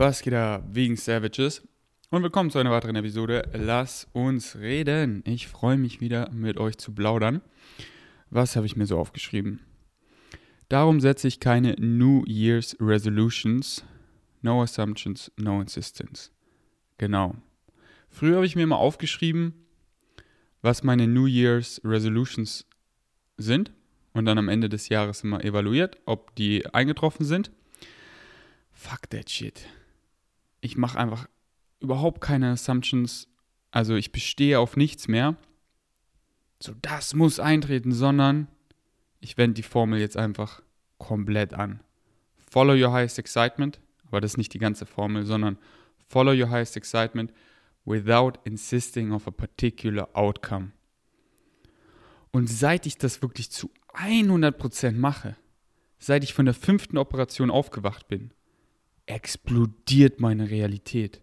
Was geht da wegen Savages? Und willkommen zu einer weiteren Episode. Lass uns reden. Ich freue mich wieder mit euch zu plaudern. Was habe ich mir so aufgeschrieben? Darum setze ich keine New Year's Resolutions. No Assumptions, no Insistence. Genau. Früher habe ich mir immer aufgeschrieben, was meine New Year's Resolutions sind und dann am Ende des Jahres immer evaluiert, ob die eingetroffen sind. Fuck that shit. Ich mache einfach überhaupt keine Assumptions, also ich bestehe auf nichts mehr. So, das muss eintreten, sondern ich wende die Formel jetzt einfach komplett an. Follow your highest excitement, aber das ist nicht die ganze Formel, sondern follow your highest excitement without insisting of a particular outcome. Und seit ich das wirklich zu 100% mache, seit ich von der fünften Operation aufgewacht bin, explodiert meine Realität.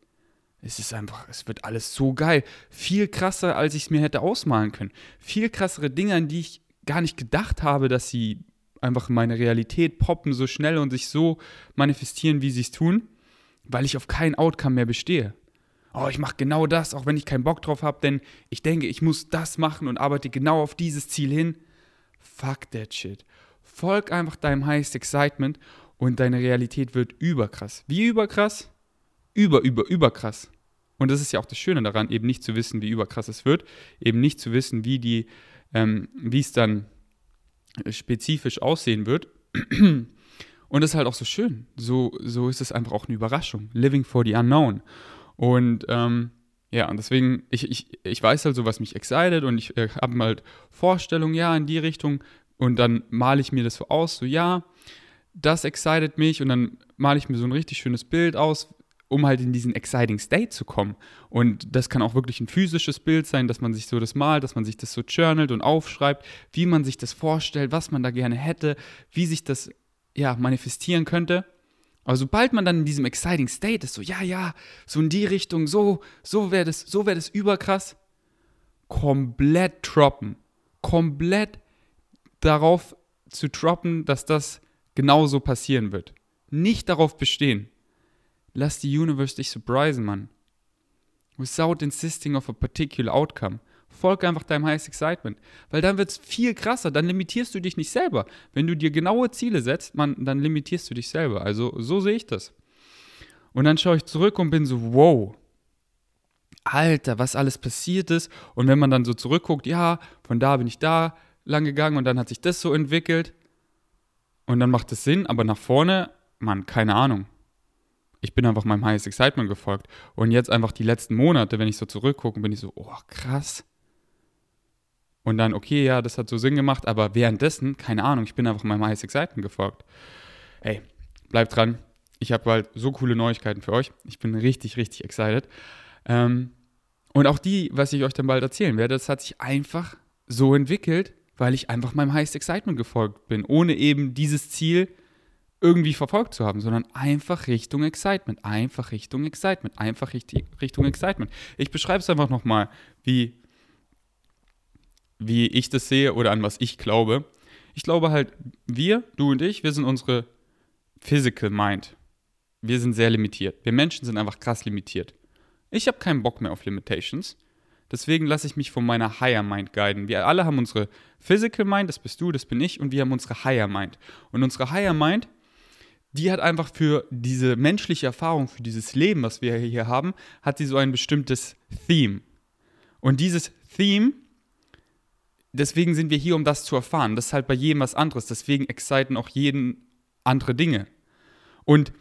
Es ist einfach, es wird alles so geil. Viel krasser, als ich es mir hätte ausmalen können. Viel krassere Dinge, an die ich gar nicht gedacht habe, dass sie einfach in meine Realität poppen so schnell und sich so manifestieren, wie sie es tun, weil ich auf kein Outcome mehr bestehe. Oh, ich mache genau das, auch wenn ich keinen Bock drauf habe, denn ich denke, ich muss das machen und arbeite genau auf dieses Ziel hin. Fuck that shit. Folg einfach deinem highest excitement und deine Realität wird überkrass. Wie überkrass? Über, über, überkrass. Und das ist ja auch das Schöne daran, eben nicht zu wissen, wie überkrass es wird, eben nicht zu wissen, wie die, ähm, wie es dann spezifisch aussehen wird. Und das ist halt auch so schön. So, so ist es einfach auch eine Überraschung. Living for the unknown. Und ähm, ja, und deswegen, ich, ich, ich weiß halt so, was mich excited und ich äh, habe halt Vorstellungen, ja, in die Richtung. Und dann male ich mir das so aus, so ja, das excited mich und dann male ich mir so ein richtig schönes Bild aus, um halt in diesen exciting State zu kommen. Und das kann auch wirklich ein physisches Bild sein, dass man sich so das malt, dass man sich das so journalt und aufschreibt, wie man sich das vorstellt, was man da gerne hätte, wie sich das ja manifestieren könnte. Aber sobald man dann in diesem exciting State ist, so ja, ja, so in die Richtung, so, so wäre das, so wäre das überkrass, komplett droppen, komplett darauf zu droppen, dass das genauso passieren wird. Nicht darauf bestehen. Lass die Universe dich surprisen, Mann. Without insisting of a particular outcome. Folg einfach deinem highest excitement. Weil dann wird es viel krasser. Dann limitierst du dich nicht selber. Wenn du dir genaue Ziele setzt, man, dann limitierst du dich selber. Also so sehe ich das. Und dann schaue ich zurück und bin so, wow. Alter, was alles passiert ist. Und wenn man dann so zurückguckt, ja, von da bin ich da lang gegangen und dann hat sich das so entwickelt. Und dann macht es Sinn, aber nach vorne, Mann, keine Ahnung ich bin einfach meinem Highest Excitement gefolgt. Und jetzt einfach die letzten Monate, wenn ich so zurückgucke, bin ich so, oh, krass. Und dann, okay, ja, das hat so Sinn gemacht, aber währenddessen, keine Ahnung, ich bin einfach meinem Highest Excitement gefolgt. Hey, bleibt dran. Ich habe bald so coole Neuigkeiten für euch. Ich bin richtig, richtig excited. Ähm, und auch die, was ich euch dann bald erzählen werde, das hat sich einfach so entwickelt, weil ich einfach meinem Highest Excitement gefolgt bin, ohne eben dieses Ziel irgendwie verfolgt zu haben, sondern einfach Richtung Excitement, einfach Richtung Excitement, einfach Richtung Excitement. Ich beschreibe es einfach nochmal, wie, wie ich das sehe oder an was ich glaube. Ich glaube halt, wir, du und ich, wir sind unsere Physical Mind. Wir sind sehr limitiert. Wir Menschen sind einfach krass limitiert. Ich habe keinen Bock mehr auf Limitations. Deswegen lasse ich mich von meiner Higher Mind guiden. Wir alle haben unsere Physical Mind, das bist du, das bin ich, und wir haben unsere Higher Mind. Und unsere Higher Mind die hat einfach für diese menschliche Erfahrung, für dieses Leben, was wir hier haben, hat sie so ein bestimmtes Theme. Und dieses Theme, deswegen sind wir hier, um das zu erfahren. Das ist halt bei jedem was anderes. Deswegen exciten auch jeden andere Dinge. Und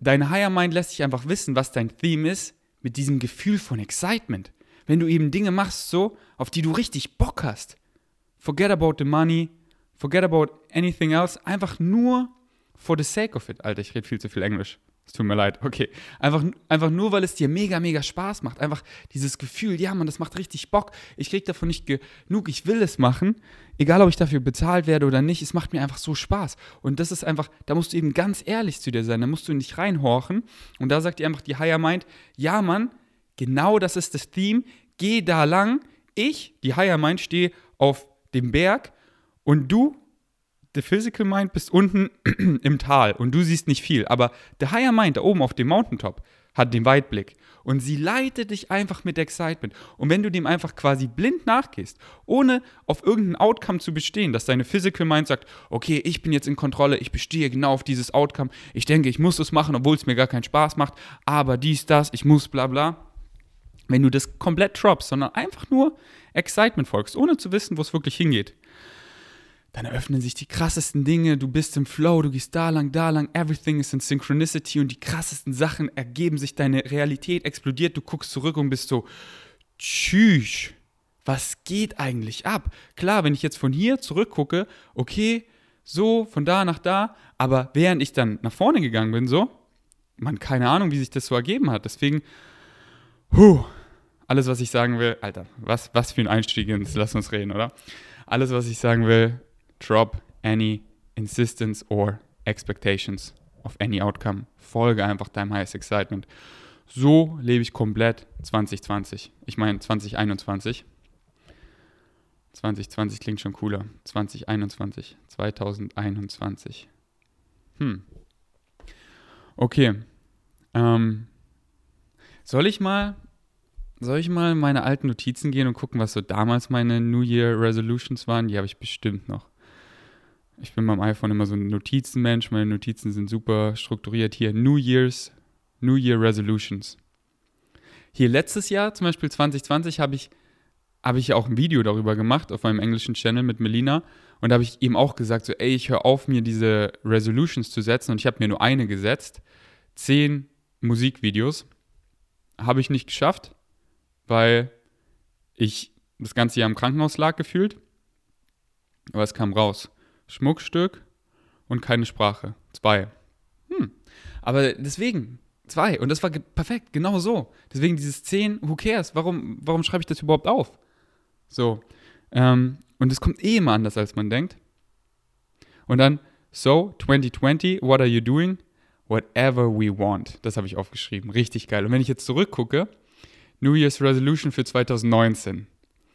dein Higher Mind lässt sich einfach wissen, was dein Theme ist, mit diesem Gefühl von Excitement. Wenn du eben Dinge machst, so, auf die du richtig Bock hast. Forget about the money, forget about anything else, einfach nur for the sake of it. Alter, ich rede viel zu viel Englisch. Es tut mir leid. Okay. Einfach, einfach nur, weil es dir mega, mega Spaß macht. Einfach dieses Gefühl, ja, man, das macht richtig Bock. Ich kriege davon nicht genug. Ich will es machen. Egal, ob ich dafür bezahlt werde oder nicht. Es macht mir einfach so Spaß. Und das ist einfach, da musst du eben ganz ehrlich zu dir sein. Da musst du nicht reinhorchen. Und da sagt dir einfach die Higher Mind, ja, Mann, genau das ist das Theme. Geh da lang. Ich, die Higher Mind, stehe auf dem Berg. Und du der Physical Mind bist unten im Tal und du siehst nicht viel, aber der Higher Mind da oben auf dem Mountaintop hat den Weitblick und sie leitet dich einfach mit Excitement. Und wenn du dem einfach quasi blind nachgehst, ohne auf irgendein Outcome zu bestehen, dass deine Physical Mind sagt, okay, ich bin jetzt in Kontrolle, ich bestehe genau auf dieses Outcome, ich denke, ich muss es machen, obwohl es mir gar keinen Spaß macht, aber dies, das, ich muss, bla bla. Wenn du das komplett droppst, sondern einfach nur Excitement folgst, ohne zu wissen, wo es wirklich hingeht, dann eröffnen sich die krassesten Dinge, du bist im Flow, du gehst da lang, da lang, everything is in Synchronicity und die krassesten Sachen ergeben sich, deine Realität explodiert, du guckst zurück und bist so, tschüss, was geht eigentlich ab? Klar, wenn ich jetzt von hier zurückgucke, okay, so, von da nach da, aber während ich dann nach vorne gegangen bin, so, man, keine Ahnung, wie sich das so ergeben hat, deswegen, huh, alles, was ich sagen will, Alter, was, was für ein Einstieg ins Lass uns reden, oder? Alles, was ich sagen will, drop any insistence or expectations of any outcome. Folge einfach deinem highest excitement. So lebe ich komplett 2020. Ich meine 2021. 2020 klingt schon cooler. 2021. 2021. Hm. Okay. Ähm, soll ich mal, soll ich mal meine alten Notizen gehen und gucken, was so damals meine New Year Resolutions waren? Die habe ich bestimmt noch. Ich bin beim iPhone immer so ein Notizenmensch. Meine Notizen sind super strukturiert. Hier New Year's, New Year Resolutions. Hier letztes Jahr, zum Beispiel 2020, habe ich, hab ich auch ein Video darüber gemacht auf meinem englischen Channel mit Melina. Und da habe ich ihm auch gesagt, so, ey, ich höre auf, mir diese Resolutions zu setzen. Und ich habe mir nur eine gesetzt. Zehn Musikvideos. Habe ich nicht geschafft, weil ich das ganze Jahr im Krankenhaus lag gefühlt. Aber es kam raus. Schmuckstück und keine Sprache. Zwei. Hm. Aber deswegen, zwei. Und das war perfekt, genau so. Deswegen dieses zehn, who cares? Warum, warum schreibe ich das überhaupt auf? So. Ähm, und es kommt eh immer anders, als man denkt. Und dann, so, 2020, what are you doing? Whatever we want. Das habe ich aufgeschrieben. Richtig geil. Und wenn ich jetzt zurückgucke, New Year's Resolution für 2019.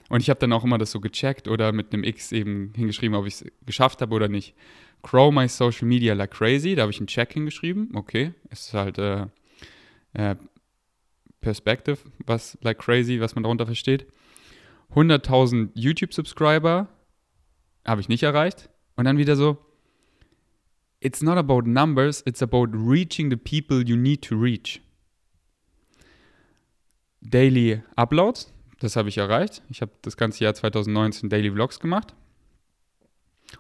Und ich habe dann auch immer das so gecheckt oder mit einem X eben hingeschrieben, ob ich es geschafft habe oder nicht. Grow my social media like crazy, da habe ich einen Check hingeschrieben. Okay, es ist halt äh, äh, Perspective, was like crazy, was man darunter versteht. 100.000 YouTube-Subscriber habe ich nicht erreicht. Und dann wieder so, it's not about numbers, it's about reaching the people you need to reach. Daily Uploads, das habe ich erreicht. Ich habe das ganze Jahr 2019 Daily Vlogs gemacht.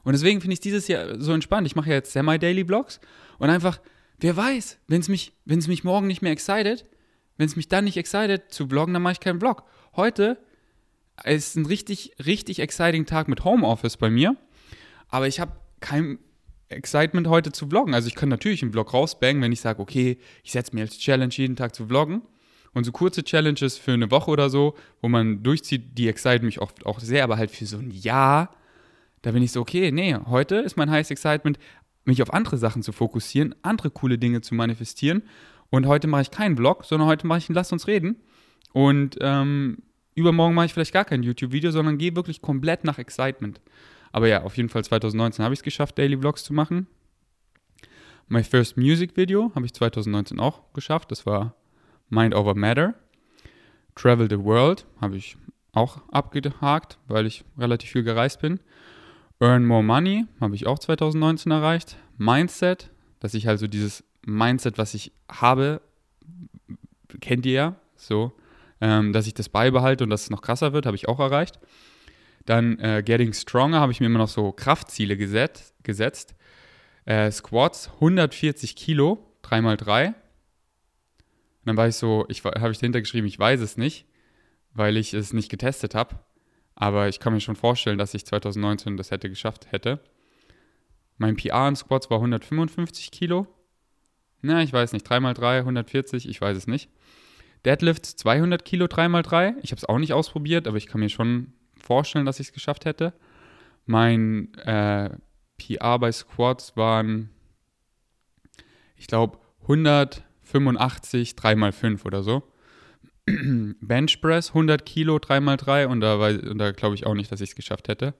Und deswegen finde ich dieses Jahr so entspannt. Ich mache ja jetzt Semi-Daily Vlogs und einfach, wer weiß, wenn es mich, mich morgen nicht mehr excited, wenn es mich dann nicht excited zu vloggen, dann mache ich keinen Vlog. Heute ist ein richtig, richtig exciting Tag mit Homeoffice bei mir, aber ich habe kein Excitement heute zu vloggen. Also ich kann natürlich einen Vlog rausbangen, wenn ich sage, okay, ich setze mir als Challenge jeden Tag zu vloggen. Und so kurze Challenges für eine Woche oder so, wo man durchzieht, die exciten mich oft auch sehr, aber halt für so ein Jahr, da bin ich so, okay, nee, heute ist mein Highest Excitement, mich auf andere Sachen zu fokussieren, andere coole Dinge zu manifestieren. Und heute mache ich keinen Vlog, sondern heute mache ich ein Lass uns reden. Und ähm, übermorgen mache ich vielleicht gar kein YouTube-Video, sondern gehe wirklich komplett nach Excitement. Aber ja, auf jeden Fall 2019 habe ich es geschafft, Daily Vlogs zu machen. My First Music Video habe ich 2019 auch geschafft. Das war Mind Over Matter. Travel the World habe ich auch abgehakt, weil ich relativ viel gereist bin. Earn More Money habe ich auch 2019 erreicht. Mindset, dass ich also dieses Mindset, was ich habe, kennt ihr ja, so, ähm, dass ich das beibehalte und dass es noch krasser wird, habe ich auch erreicht. Dann äh, Getting Stronger habe ich mir immer noch so Kraftziele geset, gesetzt. Äh, Squats 140 Kilo, 3x3 dann war ich so, ich habe ich dahinter geschrieben, ich weiß es nicht, weil ich es nicht getestet habe. Aber ich kann mir schon vorstellen, dass ich 2019 das hätte geschafft hätte. Mein PR in Squats war 155 Kilo. Na, ich weiß nicht. 3x3, 140, ich weiß es nicht. Deadlifts 200 Kilo 3x3. Ich habe es auch nicht ausprobiert, aber ich kann mir schon vorstellen, dass ich es geschafft hätte. Mein äh, PR bei Squats waren, ich glaube, 100 85, 3x5 oder so. Bench Press 100 Kilo 3x3 und da, da glaube ich auch nicht, dass ich es geschafft hätte.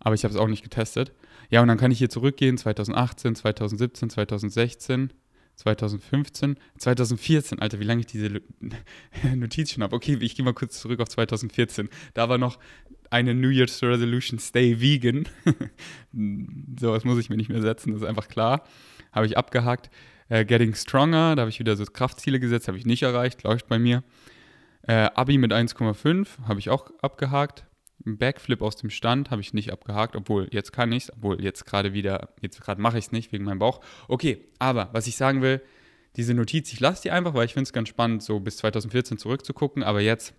aber ich habe es auch nicht getestet. Ja, und dann kann ich hier zurückgehen, 2018, 2017, 2016, 2015, 2014, Alter, wie lange ich diese Notiz schon habe. Okay, ich gehe mal kurz zurück auf 2014. Da war noch eine New Year's Resolution, stay vegan. so was muss ich mir nicht mehr setzen, das ist einfach klar. Habe ich abgehakt. Äh, Getting Stronger, da habe ich wieder so Kraftziele gesetzt, habe ich nicht erreicht, läuft bei mir. Äh, Abi mit 1,5 habe ich auch abgehakt. Backflip aus dem Stand habe ich nicht abgehakt, obwohl jetzt kann ich es, obwohl jetzt gerade wieder, jetzt gerade mache ich es nicht wegen meinem Bauch. Okay, aber was ich sagen will, diese Notiz, ich lasse die einfach, weil ich finde es ganz spannend, so bis 2014 zurückzugucken, aber jetzt,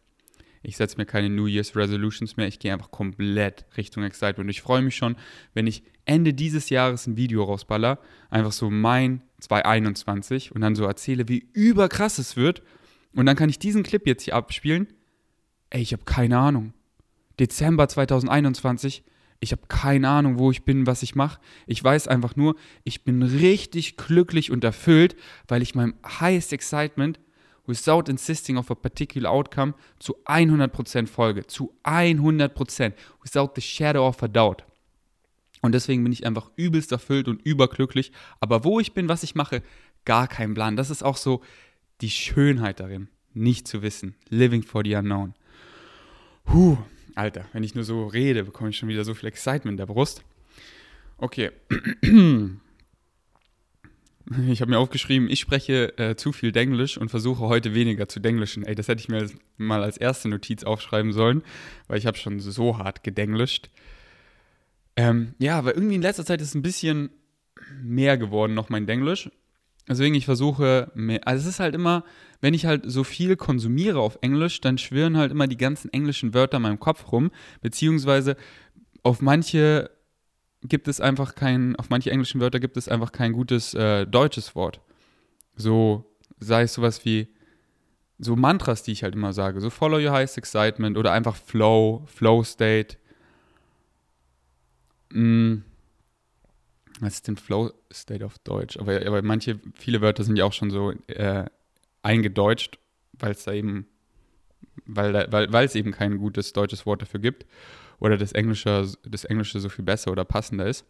ich setze mir keine New Year's Resolutions mehr, ich gehe einfach komplett Richtung Excitement und ich freue mich schon, wenn ich Ende dieses Jahres ein Video rausballer, einfach so mein 2021 und dann so erzähle, wie überkrass es wird und dann kann ich diesen Clip jetzt hier abspielen. Ey, ich habe keine Ahnung. Dezember 2021, ich habe keine Ahnung, wo ich bin, was ich mache. Ich weiß einfach nur, ich bin richtig glücklich und erfüllt, weil ich meinem highest excitement without insisting of a particular outcome zu 100% folge. Zu 100%. Without the shadow of a doubt. Und deswegen bin ich einfach übelst erfüllt und überglücklich. Aber wo ich bin, was ich mache, gar kein Plan. Das ist auch so die Schönheit darin, nicht zu wissen. Living for the unknown. Huh, Alter, wenn ich nur so rede, bekomme ich schon wieder so viel Excitement in der Brust. Okay. Ich habe mir aufgeschrieben, ich spreche äh, zu viel Denglisch und versuche heute weniger zu denglischen. Ey, das hätte ich mir mal als erste Notiz aufschreiben sollen, weil ich habe schon so hart gedenglischt. Ähm, ja, aber irgendwie in letzter Zeit ist ein bisschen mehr geworden, noch mein Denglisch. Deswegen, ich versuche mehr. Also, es ist halt immer, wenn ich halt so viel konsumiere auf Englisch, dann schwirren halt immer die ganzen englischen Wörter in meinem Kopf rum. Beziehungsweise auf manche gibt es einfach kein, auf manche englischen Wörter gibt es einfach kein gutes äh, deutsches Wort. So, sei es sowas wie, so Mantras, die ich halt immer sage. So Follow Your Highest Excitement oder einfach Flow, Flow State. Mm was ist denn Flow State auf Deutsch? Aber, aber manche, viele Wörter sind ja auch schon so äh, eingedeutscht, weil es da eben, weil, da, weil, weil es eben kein gutes deutsches Wort dafür gibt oder das Englische, das Englische so viel besser oder passender ist.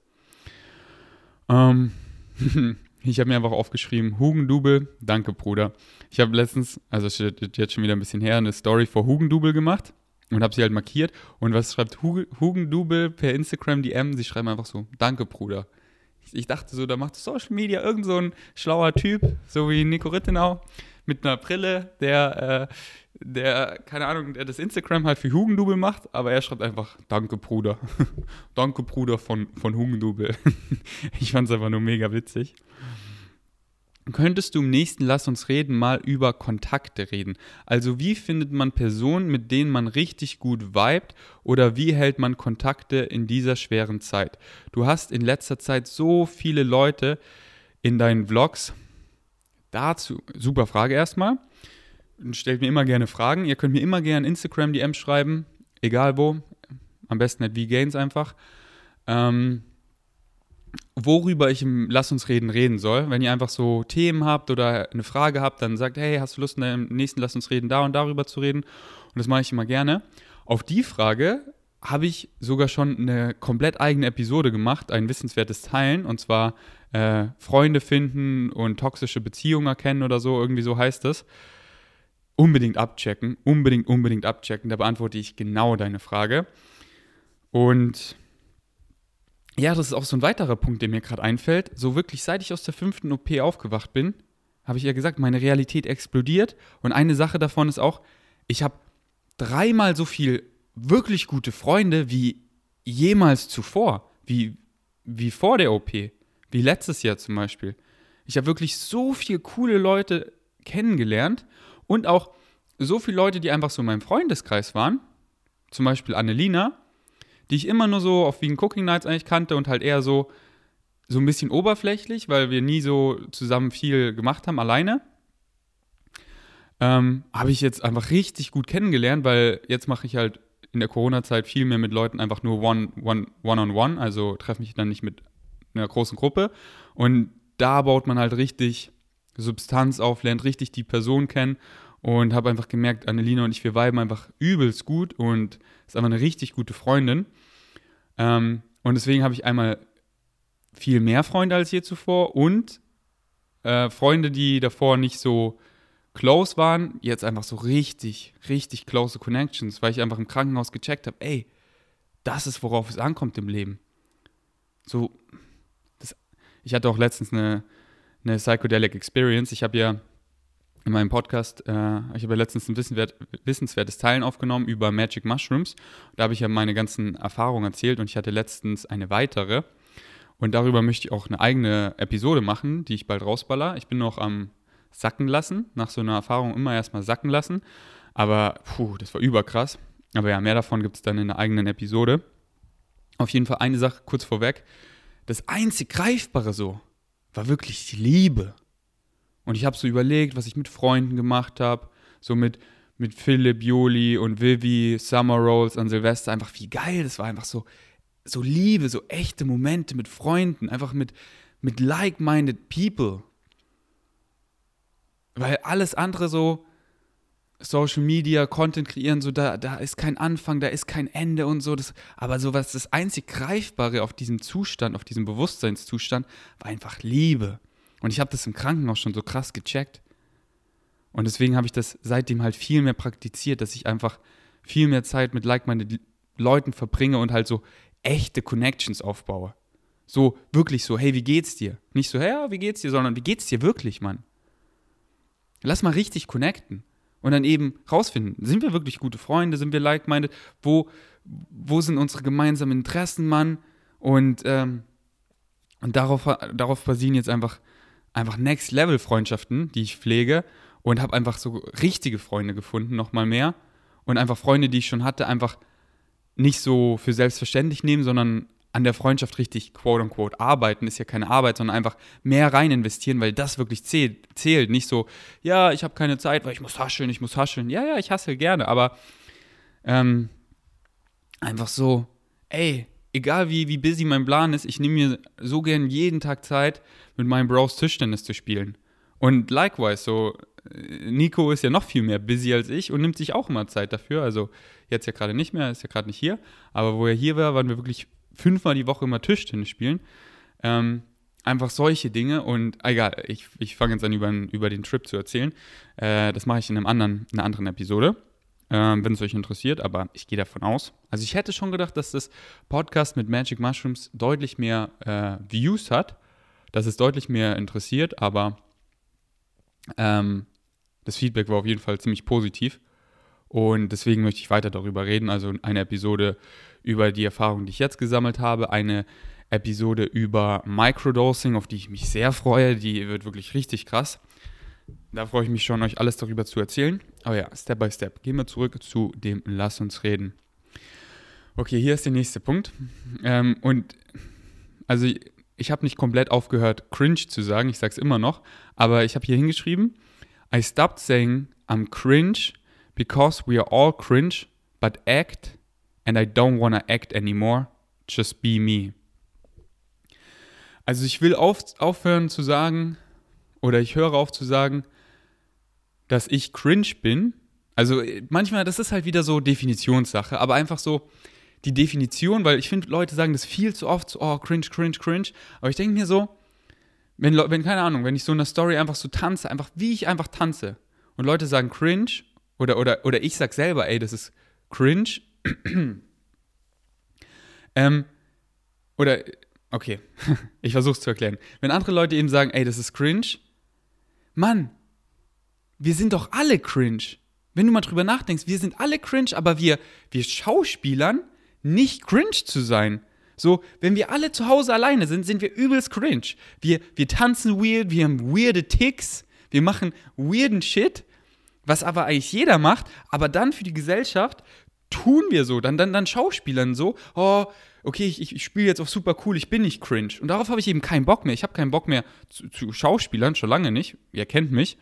Ähm, ich habe mir einfach aufgeschrieben, Hugendubel, danke Bruder. Ich habe letztens, also jetzt schon wieder ein bisschen her, eine Story vor Hugendubel gemacht und habe sie halt markiert. Und was schreibt Hugendubel per Instagram DM? Sie schreiben einfach so, danke Bruder ich dachte so, da macht Social Media irgend so ein schlauer Typ, so wie Nico Rittenau, mit einer Brille, der, äh, der, keine Ahnung, der das Instagram halt für Hugendubel macht, aber er schreibt einfach, danke Bruder. danke Bruder von, von Hugendubel. ich fand es einfach nur mega witzig. Könntest du im nächsten Lass uns reden mal über Kontakte reden? Also wie findet man Personen, mit denen man richtig gut vibet oder wie hält man Kontakte in dieser schweren Zeit? Du hast in letzter Zeit so viele Leute in deinen Vlogs. Dazu, super Frage erstmal. Stellt mir immer gerne Fragen. Ihr könnt mir immer gerne Instagram DM schreiben, egal wo. Am besten at VGains einfach. Ähm, worüber ich im Lass uns reden reden soll. Wenn ihr einfach so Themen habt oder eine Frage habt, dann sagt, hey, hast du Lust deinem nächsten Lass uns reden da und darüber zu reden? Und das mache ich immer gerne. Auf die Frage habe ich sogar schon eine komplett eigene Episode gemacht, ein wissenswertes Teilen, und zwar äh, Freunde finden und toxische Beziehungen erkennen oder so, irgendwie so heißt es. Unbedingt abchecken, unbedingt, unbedingt abchecken. Da beantworte ich genau deine Frage. Und ja, das ist auch so ein weiterer Punkt, der mir gerade einfällt. So wirklich, seit ich aus der fünften OP aufgewacht bin, habe ich ja gesagt, meine Realität explodiert. Und eine Sache davon ist auch, ich habe dreimal so viel wirklich gute Freunde wie jemals zuvor, wie, wie vor der OP, wie letztes Jahr zum Beispiel. Ich habe wirklich so viele coole Leute kennengelernt und auch so viele Leute, die einfach so in meinem Freundeskreis waren. Zum Beispiel Annelina, die ich immer nur so auf Vegan Cooking Nights eigentlich kannte und halt eher so, so ein bisschen oberflächlich, weil wir nie so zusammen viel gemacht haben, alleine. Ähm, habe ich jetzt einfach richtig gut kennengelernt, weil jetzt mache ich halt in der Corona-Zeit viel mehr mit Leuten einfach nur one, one, one on one, also treffe mich dann nicht mit einer großen Gruppe. Und da baut man halt richtig Substanz auf, lernt richtig die Person kennen und habe einfach gemerkt, Annelina und ich, wir viben einfach übelst gut und ist einfach eine richtig gute Freundin. Ähm, und deswegen habe ich einmal viel mehr Freunde als je zuvor und äh, Freunde, die davor nicht so close waren, jetzt einfach so richtig, richtig close Connections, weil ich einfach im Krankenhaus gecheckt habe, ey, das ist, worauf es ankommt im Leben. So, das, ich hatte auch letztens eine, eine Psychedelic Experience. Ich habe ja in meinem Podcast, äh, ich habe ja letztens ein wissenswert, wissenswertes Teilen aufgenommen über Magic Mushrooms. Da habe ich ja meine ganzen Erfahrungen erzählt und ich hatte letztens eine weitere. Und darüber möchte ich auch eine eigene Episode machen, die ich bald rausballer. Ich bin noch am sacken lassen, nach so einer Erfahrung immer erstmal sacken lassen. Aber puh, das war überkrass. Aber ja, mehr davon gibt es dann in einer eigenen Episode. Auf jeden Fall eine Sache kurz vorweg. Das einzig Greifbare so war wirklich Liebe. Und ich habe so überlegt, was ich mit Freunden gemacht habe. So mit, mit Philipp, Joli und Vivi, Summer Rolls an Silvester. Einfach wie geil. Das war einfach so, so Liebe, so echte Momente mit Freunden. Einfach mit, mit like-minded people. Weil alles andere so, Social Media, Content kreieren, so da, da ist kein Anfang, da ist kein Ende und so. Das, aber so was das einzig Greifbare auf diesem Zustand, auf diesem Bewusstseinszustand, war einfach Liebe. Und ich habe das im Krankenhaus schon so krass gecheckt. Und deswegen habe ich das seitdem halt viel mehr praktiziert, dass ich einfach viel mehr Zeit mit like-minded Leuten verbringe und halt so echte Connections aufbaue. So wirklich so, hey, wie geht's dir? Nicht so, hey, ja, wie geht's dir, sondern wie geht's dir wirklich, Mann? Lass mal richtig connecten und dann eben rausfinden, sind wir wirklich gute Freunde, sind wir like-minded, wo, wo sind unsere gemeinsamen Interessen, Mann? Und, ähm, und darauf, darauf basieren jetzt einfach, einfach Next-Level-Freundschaften, die ich pflege und habe einfach so richtige Freunde gefunden, nochmal mehr. Und einfach Freunde, die ich schon hatte, einfach nicht so für selbstverständlich nehmen, sondern an der Freundschaft richtig, quote unquote, arbeiten, ist ja keine Arbeit, sondern einfach mehr rein investieren, weil das wirklich zählt. zählt. Nicht so, ja, ich habe keine Zeit, weil ich muss hascheln, ich muss hascheln. Ja, ja, ich hasse gerne, aber ähm, einfach so, ey, egal wie, wie busy mein Plan ist, ich nehme mir so gern jeden Tag Zeit, mit meinen Bros Tischtennis zu spielen. Und likewise, so, äh, Nico ist ja noch viel mehr busy als ich und nimmt sich auch immer Zeit dafür. Also jetzt ja gerade nicht mehr, ist ja gerade nicht hier. Aber wo er hier war, waren wir wirklich fünfmal die Woche immer Tischtennis spielen. Ähm, einfach solche Dinge und egal, ich, ich fange jetzt an, über, über den Trip zu erzählen. Äh, das mache ich in einem anderen, in einer anderen Episode, äh, wenn es euch interessiert, aber ich gehe davon aus. Also ich hätte schon gedacht, dass das Podcast mit Magic Mushrooms deutlich mehr äh, Views hat, dass es deutlich mehr interessiert, aber ähm, das Feedback war auf jeden Fall ziemlich positiv. Und deswegen möchte ich weiter darüber reden. Also eine Episode über die Erfahrungen, die ich jetzt gesammelt habe, eine Episode über Microdosing, auf die ich mich sehr freue. Die wird wirklich richtig krass. Da freue ich mich schon, euch alles darüber zu erzählen. Aber ja, Step by Step. Gehen wir zurück zu dem Lass uns reden. Okay, hier ist der nächste Punkt. Ähm, und also ich habe nicht komplett aufgehört, cringe zu sagen. Ich sage es immer noch. Aber ich habe hier hingeschrieben, I stopped saying I'm cringe because we are all cringe, but act and I don't wanna act anymore, just be me. Also ich will auf, aufhören zu sagen, oder ich höre auf zu sagen, dass ich cringe bin. Also manchmal, das ist halt wieder so Definitionssache, aber einfach so die Definition, weil ich finde, Leute sagen das viel zu oft, so, oh, cringe, cringe, cringe. Aber ich denke mir so, wenn, wenn, keine Ahnung, wenn ich so in einer Story einfach so tanze, einfach wie ich einfach tanze, und Leute sagen cringe, oder, oder, oder ich sag selber, ey, das ist cringe, ähm, oder, okay, ich versuche es zu erklären. Wenn andere Leute eben sagen, ey, das ist cringe, Mann, wir sind doch alle cringe. Wenn du mal drüber nachdenkst, wir sind alle cringe, aber wir, wir Schauspielern nicht cringe zu sein. So, wenn wir alle zu Hause alleine sind, sind wir übelst cringe. Wir, wir tanzen weird, wir haben weirde Ticks, wir machen weirden Shit, was aber eigentlich jeder macht, aber dann für die Gesellschaft tun wir so, dann, dann, dann Schauspielern so, oh, okay, ich, ich spiele jetzt auf super cool, ich bin nicht cringe. Und darauf habe ich eben keinen Bock mehr. Ich habe keinen Bock mehr zu, zu Schauspielern, schon lange nicht. Ihr kennt mich.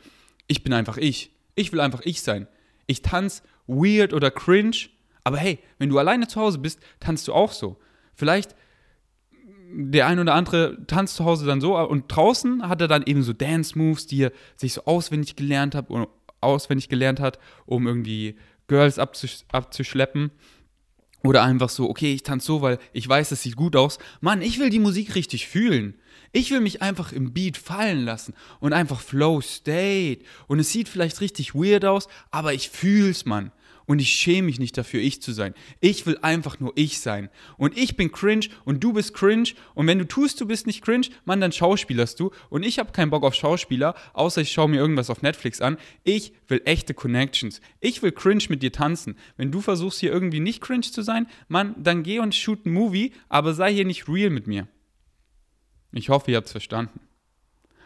Ich bin einfach ich. Ich will einfach ich sein. Ich tanze weird oder cringe, aber hey, wenn du alleine zu Hause bist, tanzt du auch so. Vielleicht der ein oder andere tanzt zu Hause dann so und draußen hat er dann eben so Dance Moves, die er sich so auswendig gelernt hat, auswendig gelernt hat, um irgendwie Girls abzusch abzuschleppen. Oder einfach so, okay, ich tanze so, weil ich weiß, es sieht gut aus. Mann, ich will die Musik richtig fühlen. Ich will mich einfach im Beat fallen lassen und einfach Flow State. Und es sieht vielleicht richtig weird aus, aber ich fühl's, Mann. Und ich schäme mich nicht dafür, ich zu sein. Ich will einfach nur ich sein. Und ich bin cringe und du bist cringe. Und wenn du tust, du bist nicht cringe, Mann, dann schauspielerst du. Und ich habe keinen Bock auf Schauspieler, außer ich schaue mir irgendwas auf Netflix an. Ich will echte Connections. Ich will cringe mit dir tanzen. Wenn du versuchst, hier irgendwie nicht cringe zu sein, Mann, dann geh und shoot einen Movie, aber sei hier nicht real mit mir. Ich hoffe, ihr habt es verstanden.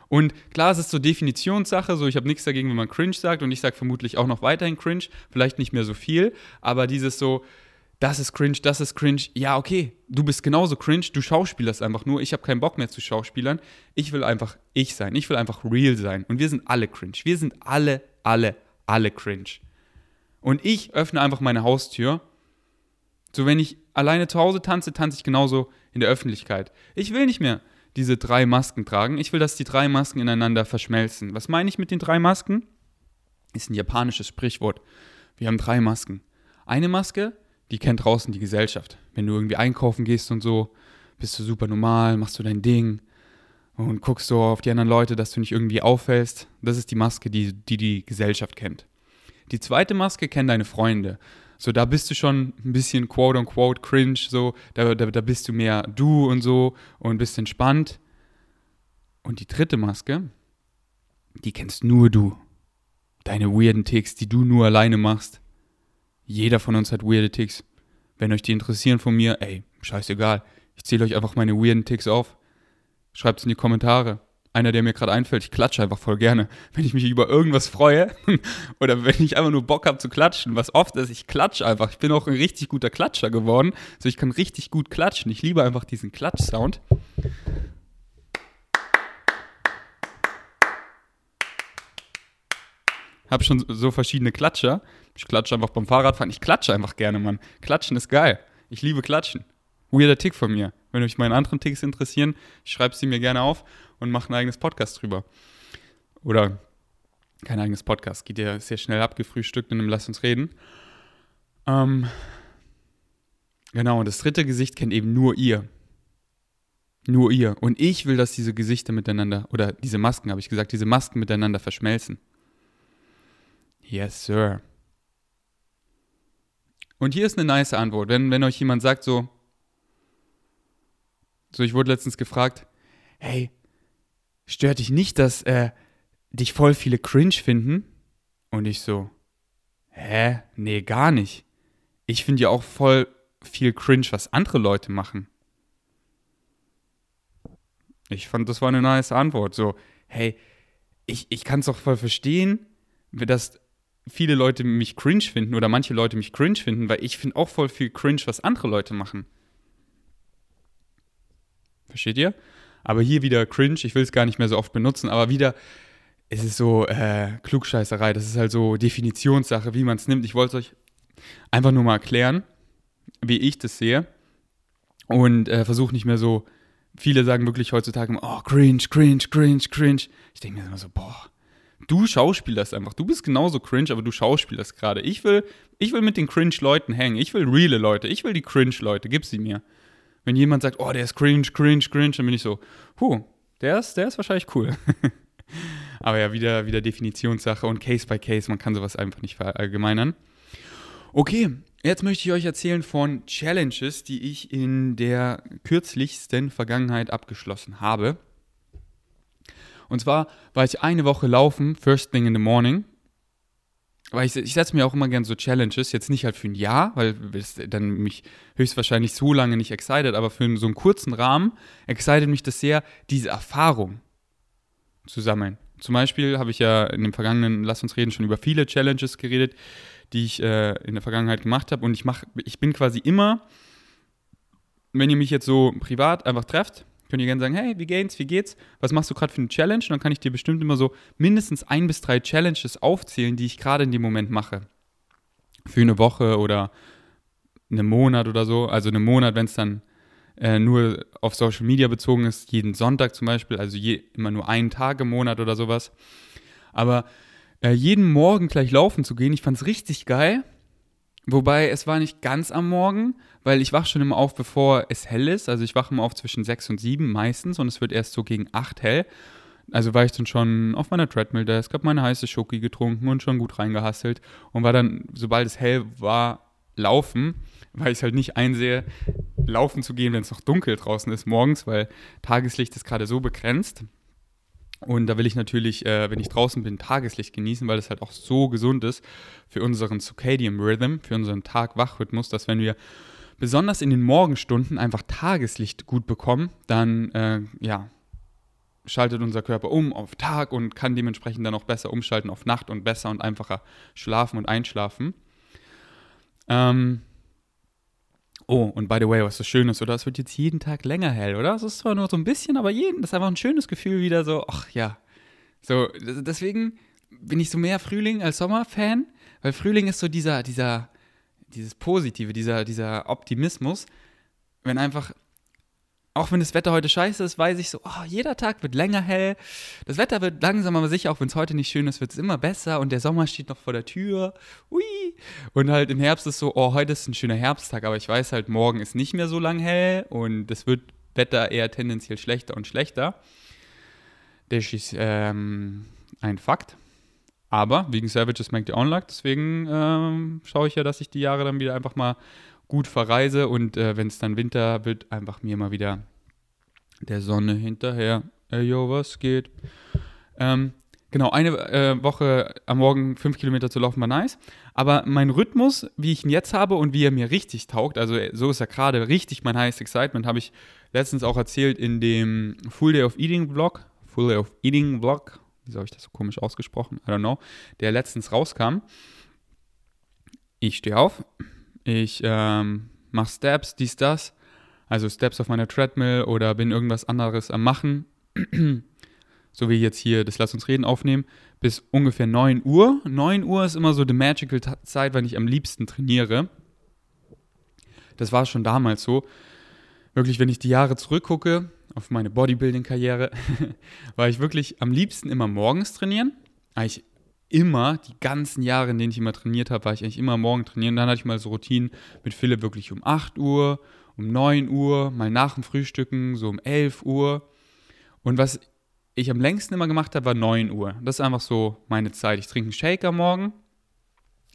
Und klar, es ist so Definitionssache, so ich habe nichts dagegen, wenn man cringe sagt und ich sage vermutlich auch noch weiterhin cringe, vielleicht nicht mehr so viel, aber dieses so, das ist cringe, das ist cringe, ja, okay, du bist genauso cringe, du schauspielerst einfach nur, ich habe keinen Bock mehr zu schauspielern, ich will einfach ich sein, ich will einfach real sein und wir sind alle cringe, wir sind alle, alle, alle cringe. Und ich öffne einfach meine Haustür, so wenn ich alleine zu Hause tanze, tanze ich genauso in der Öffentlichkeit. Ich will nicht mehr diese drei Masken tragen. Ich will, dass die drei Masken ineinander verschmelzen. Was meine ich mit den drei Masken? Ist ein japanisches Sprichwort. Wir haben drei Masken. Eine Maske, die kennt draußen die Gesellschaft. Wenn du irgendwie einkaufen gehst und so, bist du super normal, machst du dein Ding und guckst so auf die anderen Leute, dass du nicht irgendwie auffällst. Das ist die Maske, die die, die Gesellschaft kennt. Die zweite Maske kennen deine Freunde. So, da bist du schon ein bisschen quote unquote cringe, so, da, da, da bist du mehr du und so und bist entspannt. Und die dritte Maske, die kennst nur du. Deine weirden Ticks, die du nur alleine machst. Jeder von uns hat weirde Ticks. Wenn euch die interessieren von mir, ey, scheißegal. Ich zähle euch einfach meine weirden Ticks auf. Schreibt es in die Kommentare einer, der mir gerade einfällt. Ich klatsche einfach voll gerne. Wenn ich mich über irgendwas freue oder wenn ich einfach nur Bock habe zu klatschen, was oft ist, ich klatsche einfach. Ich bin auch ein richtig guter Klatscher geworden. So, ich kann richtig gut klatschen. Ich liebe einfach diesen Klatsch-Sound. Hab schon so verschiedene Klatscher. Ich klatsche einfach beim Fahrradfahren. Ich klatsche einfach gerne, Mann. Klatschen ist geil. Ich liebe Klatschen. Weirder Tick von mir. Wenn euch meine anderen Ticks interessieren, schreibt sie mir gerne auf und macht ein eigenes Podcast drüber. Oder kein eigenes Podcast, geht ja sehr schnell abgefrühstückt in einem Lass uns reden. Ähm, genau, und das dritte Gesicht kennt eben nur ihr. Nur ihr. Und ich will, dass diese Gesichter miteinander, oder diese Masken, habe ich gesagt, diese Masken miteinander verschmelzen. Yes, sir. Und hier ist eine nice Antwort. Wenn, wenn euch jemand sagt so, so, ich wurde letztens gefragt, hey, stört dich nicht, dass äh, dich voll viele cringe finden? Und ich so, hä? Nee, gar nicht. Ich finde ja auch voll viel cringe, was andere Leute machen. Ich fand, das war eine nice Antwort. So, hey, ich, ich kann es doch voll verstehen, dass viele Leute mich cringe finden oder manche Leute mich cringe finden, weil ich finde auch voll viel cringe, was andere Leute machen. Versteht ihr? Aber hier wieder cringe, ich will es gar nicht mehr so oft benutzen, aber wieder es ist so äh, Klugscheißerei, das ist halt so Definitionssache, wie man es nimmt. Ich wollte es euch einfach nur mal erklären, wie ich das sehe und äh, versuche nicht mehr so, viele sagen wirklich heutzutage, oh, cringe, cringe, cringe, cringe. Ich denke mir immer so, boah, du schauspielerst einfach, du bist genauso cringe, aber du schauspielerst gerade. Ich will, ich will mit den cringe Leuten hängen, ich will reale Leute, ich will die cringe Leute, gib sie mir. Wenn jemand sagt, oh, der ist cringe, cringe, cringe, dann bin ich so, huh, der ist, der ist wahrscheinlich cool. Aber ja, wieder, wieder Definitionssache und Case by Case, man kann sowas einfach nicht verallgemeinern. Okay, jetzt möchte ich euch erzählen von Challenges, die ich in der kürzlichsten Vergangenheit abgeschlossen habe. Und zwar war ich eine Woche laufen, first thing in the morning, weil ich, ich setze mir auch immer gerne so Challenges, jetzt nicht halt für ein Jahr, weil es dann mich höchstwahrscheinlich so lange nicht excited, aber für so einen kurzen Rahmen excited mich das sehr, diese Erfahrung zu sammeln. Zum Beispiel habe ich ja in dem vergangenen Lass uns reden schon über viele Challenges geredet, die ich äh, in der Vergangenheit gemacht habe und ich mache, ich bin quasi immer, wenn ihr mich jetzt so privat einfach trefft, könnt ihr gerne sagen, hey, wie geht's, wie geht's? Was machst du gerade für eine Challenge? Und dann kann ich dir bestimmt immer so mindestens ein bis drei Challenges aufzählen, die ich gerade in dem Moment mache. Für eine Woche oder einen Monat oder so. Also einen Monat, wenn es dann äh, nur auf Social Media bezogen ist, jeden Sonntag zum Beispiel, also je, immer nur einen Tag im Monat oder sowas. Aber äh, jeden Morgen gleich laufen zu gehen, ich fand es richtig geil, Wobei es war nicht ganz am Morgen, weil ich wache schon immer auf, bevor es hell ist. Also ich wache immer auf zwischen 6 und 7 meistens und es wird erst so gegen 8 hell. Also war ich dann schon auf meiner Treadmill-Desk, habe meine heiße Schoki getrunken und schon gut reingehasselt und war dann, sobald es hell war, laufen, weil ich es halt nicht einsehe, laufen zu gehen, wenn es noch dunkel draußen ist morgens, weil Tageslicht ist gerade so begrenzt. Und da will ich natürlich, äh, wenn ich draußen bin, Tageslicht genießen, weil das halt auch so gesund ist für unseren Circadian Rhythm, für unseren Tag-Wach-Rhythmus, dass wenn wir besonders in den Morgenstunden einfach Tageslicht gut bekommen, dann äh, ja, schaltet unser Körper um auf Tag und kann dementsprechend dann auch besser umschalten auf Nacht und besser und einfacher schlafen und einschlafen. Ähm, Oh, und by the way, was so schön ist, oder? Es wird jetzt jeden Tag länger hell, oder? Es ist zwar nur so ein bisschen, aber jeden, das ist einfach ein schönes Gefühl wieder so, ach ja. So, deswegen bin ich so mehr Frühling als Sommer-Fan, weil Frühling ist so dieser, dieser, dieses Positive, dieser, dieser Optimismus, wenn einfach auch wenn das Wetter heute scheiße ist, weiß ich so, oh, jeder Tag wird länger hell. Das Wetter wird langsam aber sicher, auch wenn es heute nicht schön ist, wird es immer besser und der Sommer steht noch vor der Tür. Ui. Und halt im Herbst ist so, oh, heute ist ein schöner Herbsttag, aber ich weiß halt, morgen ist nicht mehr so lang hell und es wird Wetter eher tendenziell schlechter und schlechter. Das ist ähm, ein Fakt. Aber wegen Savages Make the Unlock, deswegen ähm, schaue ich ja, dass ich die Jahre dann wieder einfach mal gut verreise und äh, wenn es dann Winter wird, einfach mir mal wieder der Sonne hinterher. Ey, yo, was geht? Ähm, genau, eine äh, Woche am Morgen fünf Kilometer zu laufen war nice. Aber mein Rhythmus, wie ich ihn jetzt habe und wie er mir richtig taugt, also so ist er gerade richtig mein highest excitement, habe ich letztens auch erzählt in dem Full Day of Eating Vlog. Full Day of Eating Vlog, wieso habe ich das so komisch ausgesprochen? I don't know. Der letztens rauskam. Ich stehe auf, ich ähm, mache Steps, dies, das. Also Steps auf meiner Treadmill oder bin irgendwas anderes am Machen. so wie jetzt hier das Lass uns reden aufnehmen. Bis ungefähr 9 Uhr. 9 Uhr ist immer so die magical Zeit, wenn ich am liebsten trainiere. Das war schon damals so. Wirklich, wenn ich die Jahre zurückgucke auf meine Bodybuilding-Karriere, war ich wirklich am liebsten immer morgens trainieren. Eigentlich immer, die ganzen Jahre, in denen ich immer trainiert habe, war ich eigentlich immer morgen trainieren. Dann hatte ich mal so Routinen mit Philipp wirklich um 8 Uhr, um 9 Uhr, mal nach dem Frühstücken, so um 11 Uhr. Und was ich am längsten immer gemacht habe, war 9 Uhr. Das ist einfach so meine Zeit. Ich trinke einen Shake am Morgen,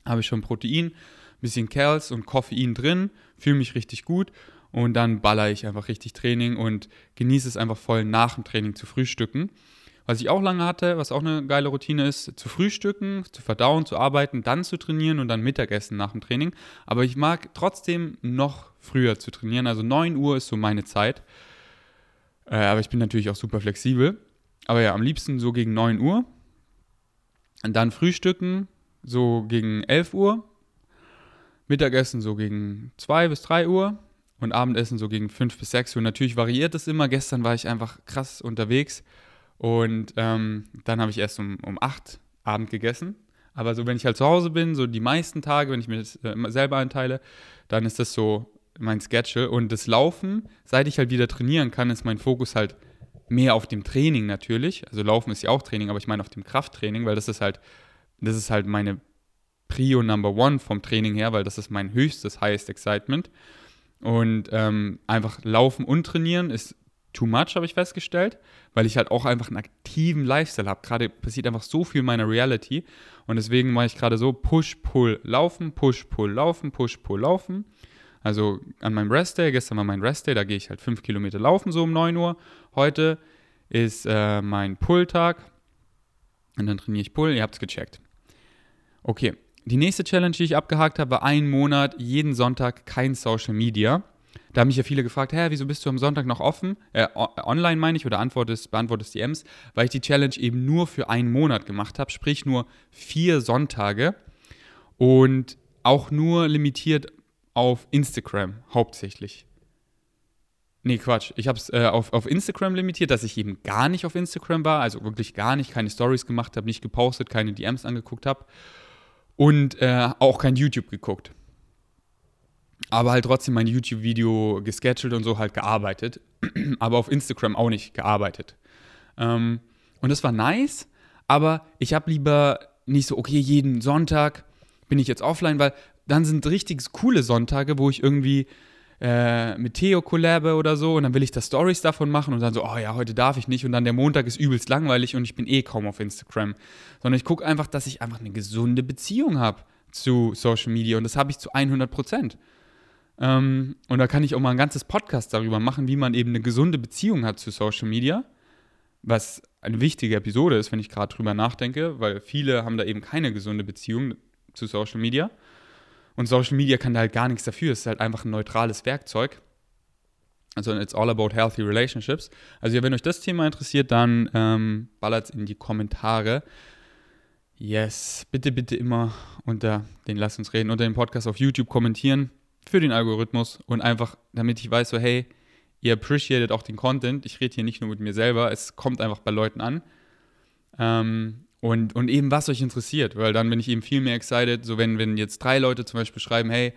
habe ich schon Protein, ein bisschen Kerls und Koffein drin, fühle mich richtig gut und dann baller ich einfach richtig Training und genieße es einfach voll nach dem Training zu frühstücken. Was ich auch lange hatte, was auch eine geile Routine ist, zu frühstücken, zu verdauen, zu arbeiten, dann zu trainieren und dann Mittagessen nach dem Training. Aber ich mag trotzdem noch früher zu trainieren. Also 9 Uhr ist so meine Zeit. Äh, aber ich bin natürlich auch super flexibel. Aber ja, am liebsten so gegen 9 Uhr. Und dann frühstücken, so gegen 11 Uhr. Mittagessen so gegen 2 bis 3 Uhr. Und Abendessen so gegen 5 bis 6 Uhr. Natürlich variiert es immer. Gestern war ich einfach krass unterwegs und ähm, dann habe ich erst um, um 8 Abend gegessen. Aber so, wenn ich halt zu Hause bin, so die meisten Tage, wenn ich mir das äh, selber einteile, dann ist das so mein Schedule. Und das Laufen, seit ich halt wieder trainieren kann, ist mein Fokus halt mehr auf dem Training natürlich. Also Laufen ist ja auch Training, aber ich meine auf dem Krafttraining, weil das ist halt, das ist halt meine Prio Number One vom Training her, weil das ist mein höchstes Highest Excitement. Und ähm, einfach Laufen und Trainieren ist too much, habe ich festgestellt, weil ich halt auch einfach einen aktiven Lifestyle habe. Gerade passiert einfach so viel in meiner Reality und deswegen mache ich gerade so Push, Pull, Laufen, Push, Pull, Laufen, Push, Pull, Laufen. Also an meinem Rest-Day, gestern war mein Rest-Day, da gehe ich halt fünf Kilometer laufen, so um 9 Uhr. Heute ist äh, mein Pull-Tag und dann trainiere ich Pull, ihr habt es gecheckt. Okay, die nächste Challenge, die ich abgehakt habe, war ein Monat, jeden Sonntag kein Social Media. Da haben mich ja viele gefragt, hä, wieso bist du am Sonntag noch offen? Äh, online meine ich oder antwortest, beantwortest DMs, weil ich die Challenge eben nur für einen Monat gemacht habe, sprich nur vier Sonntage und auch nur limitiert auf Instagram hauptsächlich. Nee, Quatsch. Ich habe es äh, auf, auf Instagram limitiert, dass ich eben gar nicht auf Instagram war, also wirklich gar nicht, keine Stories gemacht habe, nicht gepostet, keine DMs angeguckt habe und äh, auch kein YouTube geguckt aber halt trotzdem mein YouTube-Video gescheduled und so halt gearbeitet, aber auf Instagram auch nicht gearbeitet. Ähm, und das war nice, aber ich habe lieber nicht so, okay, jeden Sonntag bin ich jetzt offline, weil dann sind richtig coole Sonntage, wo ich irgendwie äh, mit Theo collabe oder so und dann will ich da Stories davon machen und dann so, oh ja, heute darf ich nicht und dann der Montag ist übelst langweilig und ich bin eh kaum auf Instagram. Sondern ich gucke einfach, dass ich einfach eine gesunde Beziehung habe zu Social Media und das habe ich zu 100 Prozent. Ähm, und da kann ich auch mal ein ganzes Podcast darüber machen, wie man eben eine gesunde Beziehung hat zu Social Media, was eine wichtige Episode ist, wenn ich gerade drüber nachdenke, weil viele haben da eben keine gesunde Beziehung zu Social Media. Und Social Media kann da halt gar nichts dafür. Es ist halt einfach ein neutrales Werkzeug. Also it's all about healthy relationships. Also ja, wenn euch das Thema interessiert, dann ähm, ballert es in die Kommentare. Yes, bitte, bitte immer unter den Lass uns reden, unter dem Podcast auf YouTube kommentieren für den Algorithmus und einfach, damit ich weiß, so hey, ihr appreciated auch den Content. Ich rede hier nicht nur mit mir selber, es kommt einfach bei Leuten an. Ähm, und, und eben, was euch interessiert, weil dann bin ich eben viel mehr excited. So, wenn, wenn jetzt drei Leute zum Beispiel schreiben, hey,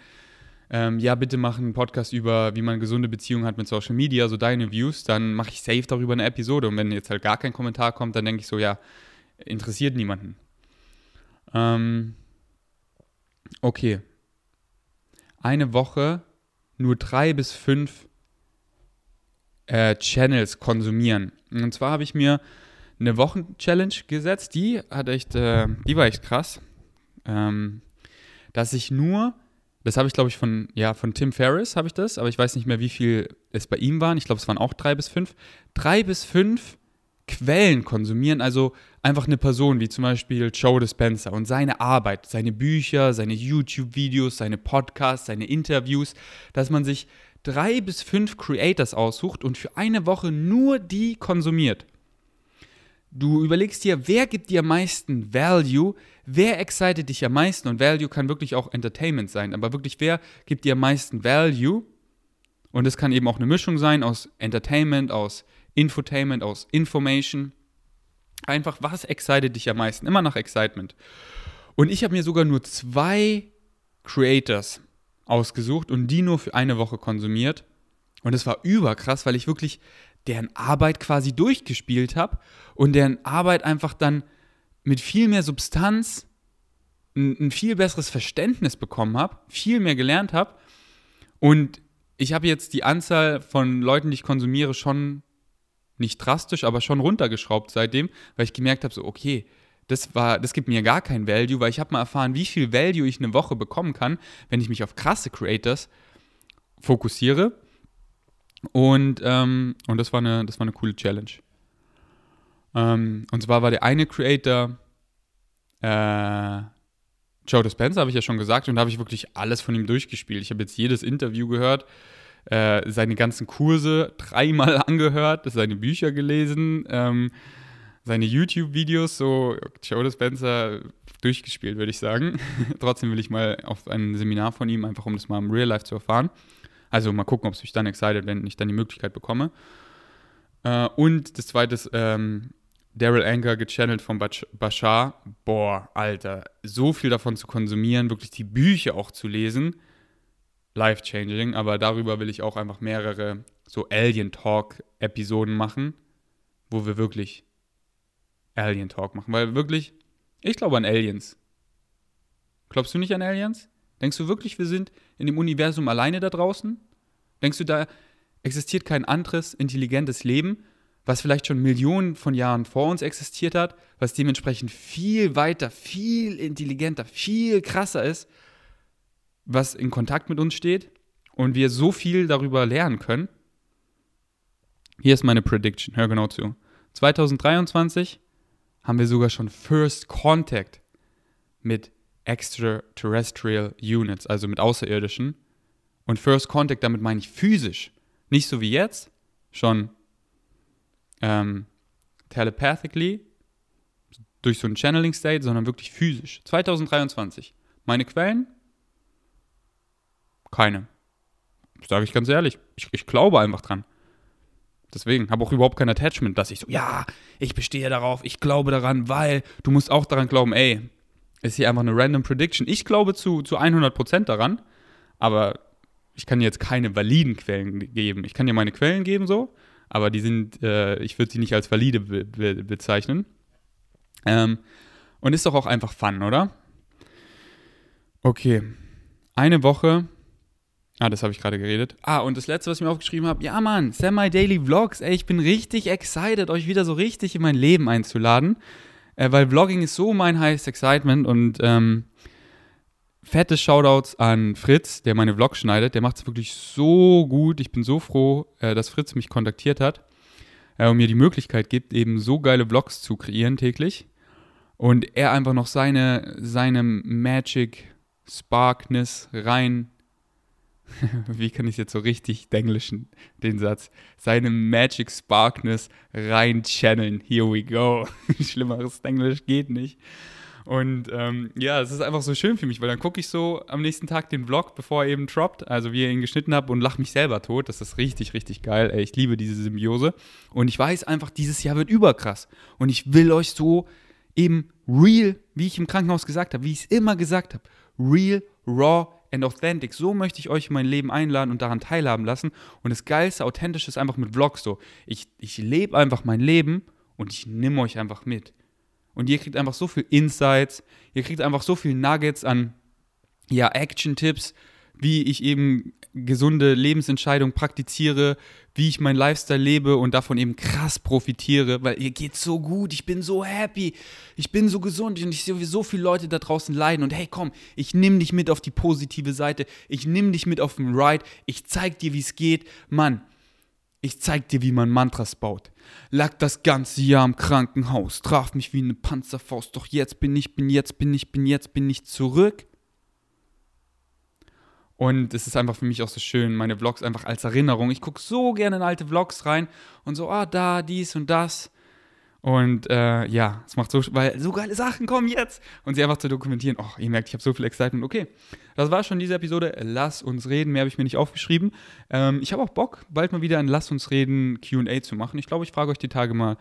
ähm, ja, bitte mach einen Podcast über, wie man gesunde Beziehungen hat mit Social Media, so deine Views, dann mache ich safe darüber eine Episode. Und wenn jetzt halt gar kein Kommentar kommt, dann denke ich so, ja, interessiert niemanden. Ähm, okay. Eine Woche nur drei bis fünf äh, Channels konsumieren. Und zwar habe ich mir eine Wochen-Challenge gesetzt, die hat echt, äh, die war echt krass. Ähm, dass ich nur, das habe ich glaube ich von, ja, von Tim Ferriss habe ich das, aber ich weiß nicht mehr, wie viel es bei ihm waren. Ich glaube, es waren auch drei bis fünf. Drei bis fünf Quellen konsumieren, also einfach eine Person wie zum Beispiel Joe Dispenza und seine Arbeit, seine Bücher, seine YouTube-Videos, seine Podcasts, seine Interviews, dass man sich drei bis fünf Creators aussucht und für eine Woche nur die konsumiert. Du überlegst dir, wer gibt dir am meisten Value, wer excited dich am meisten und Value kann wirklich auch Entertainment sein, aber wirklich wer gibt dir am meisten Value und es kann eben auch eine Mischung sein aus Entertainment, aus Infotainment, aus Information. Einfach, was excited dich am meisten? Immer nach Excitement. Und ich habe mir sogar nur zwei Creators ausgesucht und die nur für eine Woche konsumiert. Und es war überkrass, weil ich wirklich deren Arbeit quasi durchgespielt habe und deren Arbeit einfach dann mit viel mehr Substanz ein, ein viel besseres Verständnis bekommen habe, viel mehr gelernt habe. Und ich habe jetzt die Anzahl von Leuten, die ich konsumiere, schon nicht drastisch, aber schon runtergeschraubt seitdem, weil ich gemerkt habe, so, okay, das war, das gibt mir gar kein Value, weil ich habe mal erfahren, wie viel Value ich eine Woche bekommen kann, wenn ich mich auf krasse Creators fokussiere und, ähm, und das, war eine, das war eine coole Challenge. Ähm, und zwar war der eine Creator äh, Joe Dispenza, habe ich ja schon gesagt, und da habe ich wirklich alles von ihm durchgespielt. Ich habe jetzt jedes Interview gehört, äh, seine ganzen Kurse dreimal angehört, seine Bücher gelesen, ähm, seine YouTube-Videos, so Joe Dispenza durchgespielt, würde ich sagen. Trotzdem will ich mal auf ein Seminar von ihm, einfach um das mal im Real Life zu erfahren. Also mal gucken, ob es mich dann excited, wenn ich dann die Möglichkeit bekomme. Äh, und das zweite ist ähm, Daryl Anker gechannelt von Bashar. Boah, Alter, so viel davon zu konsumieren, wirklich die Bücher auch zu lesen. Life-changing, aber darüber will ich auch einfach mehrere so Alien-Talk-Episoden machen, wo wir wirklich Alien-Talk machen. Weil wirklich, ich glaube an Aliens. Glaubst du nicht an Aliens? Denkst du wirklich, wir sind in dem Universum alleine da draußen? Denkst du, da existiert kein anderes intelligentes Leben, was vielleicht schon Millionen von Jahren vor uns existiert hat, was dementsprechend viel weiter, viel intelligenter, viel krasser ist, was in Kontakt mit uns steht und wir so viel darüber lernen können? Hier ist meine Prediction, hör genau zu. 2023 haben wir sogar schon First Contact mit Extraterrestrial Units, also mit Außerirdischen. Und First Contact, damit meine ich physisch. Nicht so wie jetzt, schon ähm, telepathically, durch so ein Channeling State, sondern wirklich physisch. 2023. Meine Quellen? Keine. Sage ich ganz ehrlich. Ich, ich glaube einfach dran. Deswegen habe auch überhaupt kein Attachment, dass ich so, ja, ich bestehe darauf, ich glaube daran, weil du musst auch daran glauben, ey, ist hier einfach eine random Prediction. Ich glaube zu, zu 100% daran, aber ich kann jetzt keine validen Quellen geben. Ich kann dir meine Quellen geben, so, aber die sind, äh, ich würde sie nicht als valide be be bezeichnen. Ähm, und ist doch auch einfach Fun, oder? Okay. eine Woche. Ah, das habe ich gerade geredet. Ah, und das letzte, was ich mir aufgeschrieben habe, ja Mann, Semi-Daily Vlogs. Ey, ich bin richtig excited, euch wieder so richtig in mein Leben einzuladen. Äh, weil Vlogging ist so mein highest excitement und ähm, fette Shoutouts an Fritz, der meine Vlogs schneidet. Der macht es wirklich so gut. Ich bin so froh, äh, dass Fritz mich kontaktiert hat äh, und mir die Möglichkeit gibt, eben so geile Vlogs zu kreieren täglich. Und er einfach noch seine, seine Magic Sparkness rein. Wie kann ich jetzt so richtig denglischen, den Satz? Seine Magic Sparkness rein channeln. Here we go. Schlimmeres Englisch geht nicht. Und ähm, ja, es ist einfach so schön für mich, weil dann gucke ich so am nächsten Tag den Vlog, bevor er eben droppt, also wie er ihn geschnitten hat und lache mich selber tot. Das ist richtig, richtig geil. Ey, ich liebe diese Symbiose. Und ich weiß einfach, dieses Jahr wird überkrass. Und ich will euch so eben real, wie ich im Krankenhaus gesagt habe, wie ich es immer gesagt habe, real, raw and authentic. So möchte ich euch in mein Leben einladen und daran teilhaben lassen. Und das Geilste, Authentische ist einfach mit Vlogs so. Ich, ich lebe einfach mein Leben und ich nehme euch einfach mit. Und ihr kriegt einfach so viel Insights, ihr kriegt einfach so viel Nuggets an ja, Action-Tipps, wie ich eben gesunde Lebensentscheidungen praktiziere, wie ich meinen Lifestyle lebe und davon eben krass profitiere, weil ihr geht so gut, ich bin so happy, ich bin so gesund und ich sehe, wie so viele Leute da draußen leiden und hey komm, ich nehme dich mit auf die positive Seite, ich nehme dich mit auf den Ride, ich zeig dir, wie es geht, Mann, ich zeig dir, wie man Mantras baut. Lag das ganze Jahr im Krankenhaus, traf mich wie eine Panzerfaust, doch jetzt bin ich, bin jetzt, bin ich, bin jetzt, bin ich zurück. Und es ist einfach für mich auch so schön, meine Vlogs einfach als Erinnerung. Ich gucke so gerne in alte Vlogs rein und so, ah, da, dies und das. Und äh, ja, es macht so, weil so geile Sachen kommen jetzt. Und sie einfach zu dokumentieren. Oh, ihr merkt, ich habe so viel Excitement. Okay, das war schon diese Episode. Lass uns reden. Mehr habe ich mir nicht aufgeschrieben. Ähm, ich habe auch Bock, bald mal wieder ein Lass uns reden QA zu machen. Ich glaube, ich frage euch die Tage mal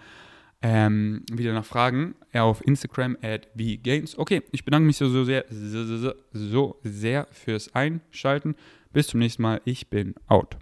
ähm, wieder nach Fragen. Auf Instagram at vgains. Okay, ich bedanke mich so, so, sehr, so, so sehr fürs Einschalten. Bis zum nächsten Mal. Ich bin out.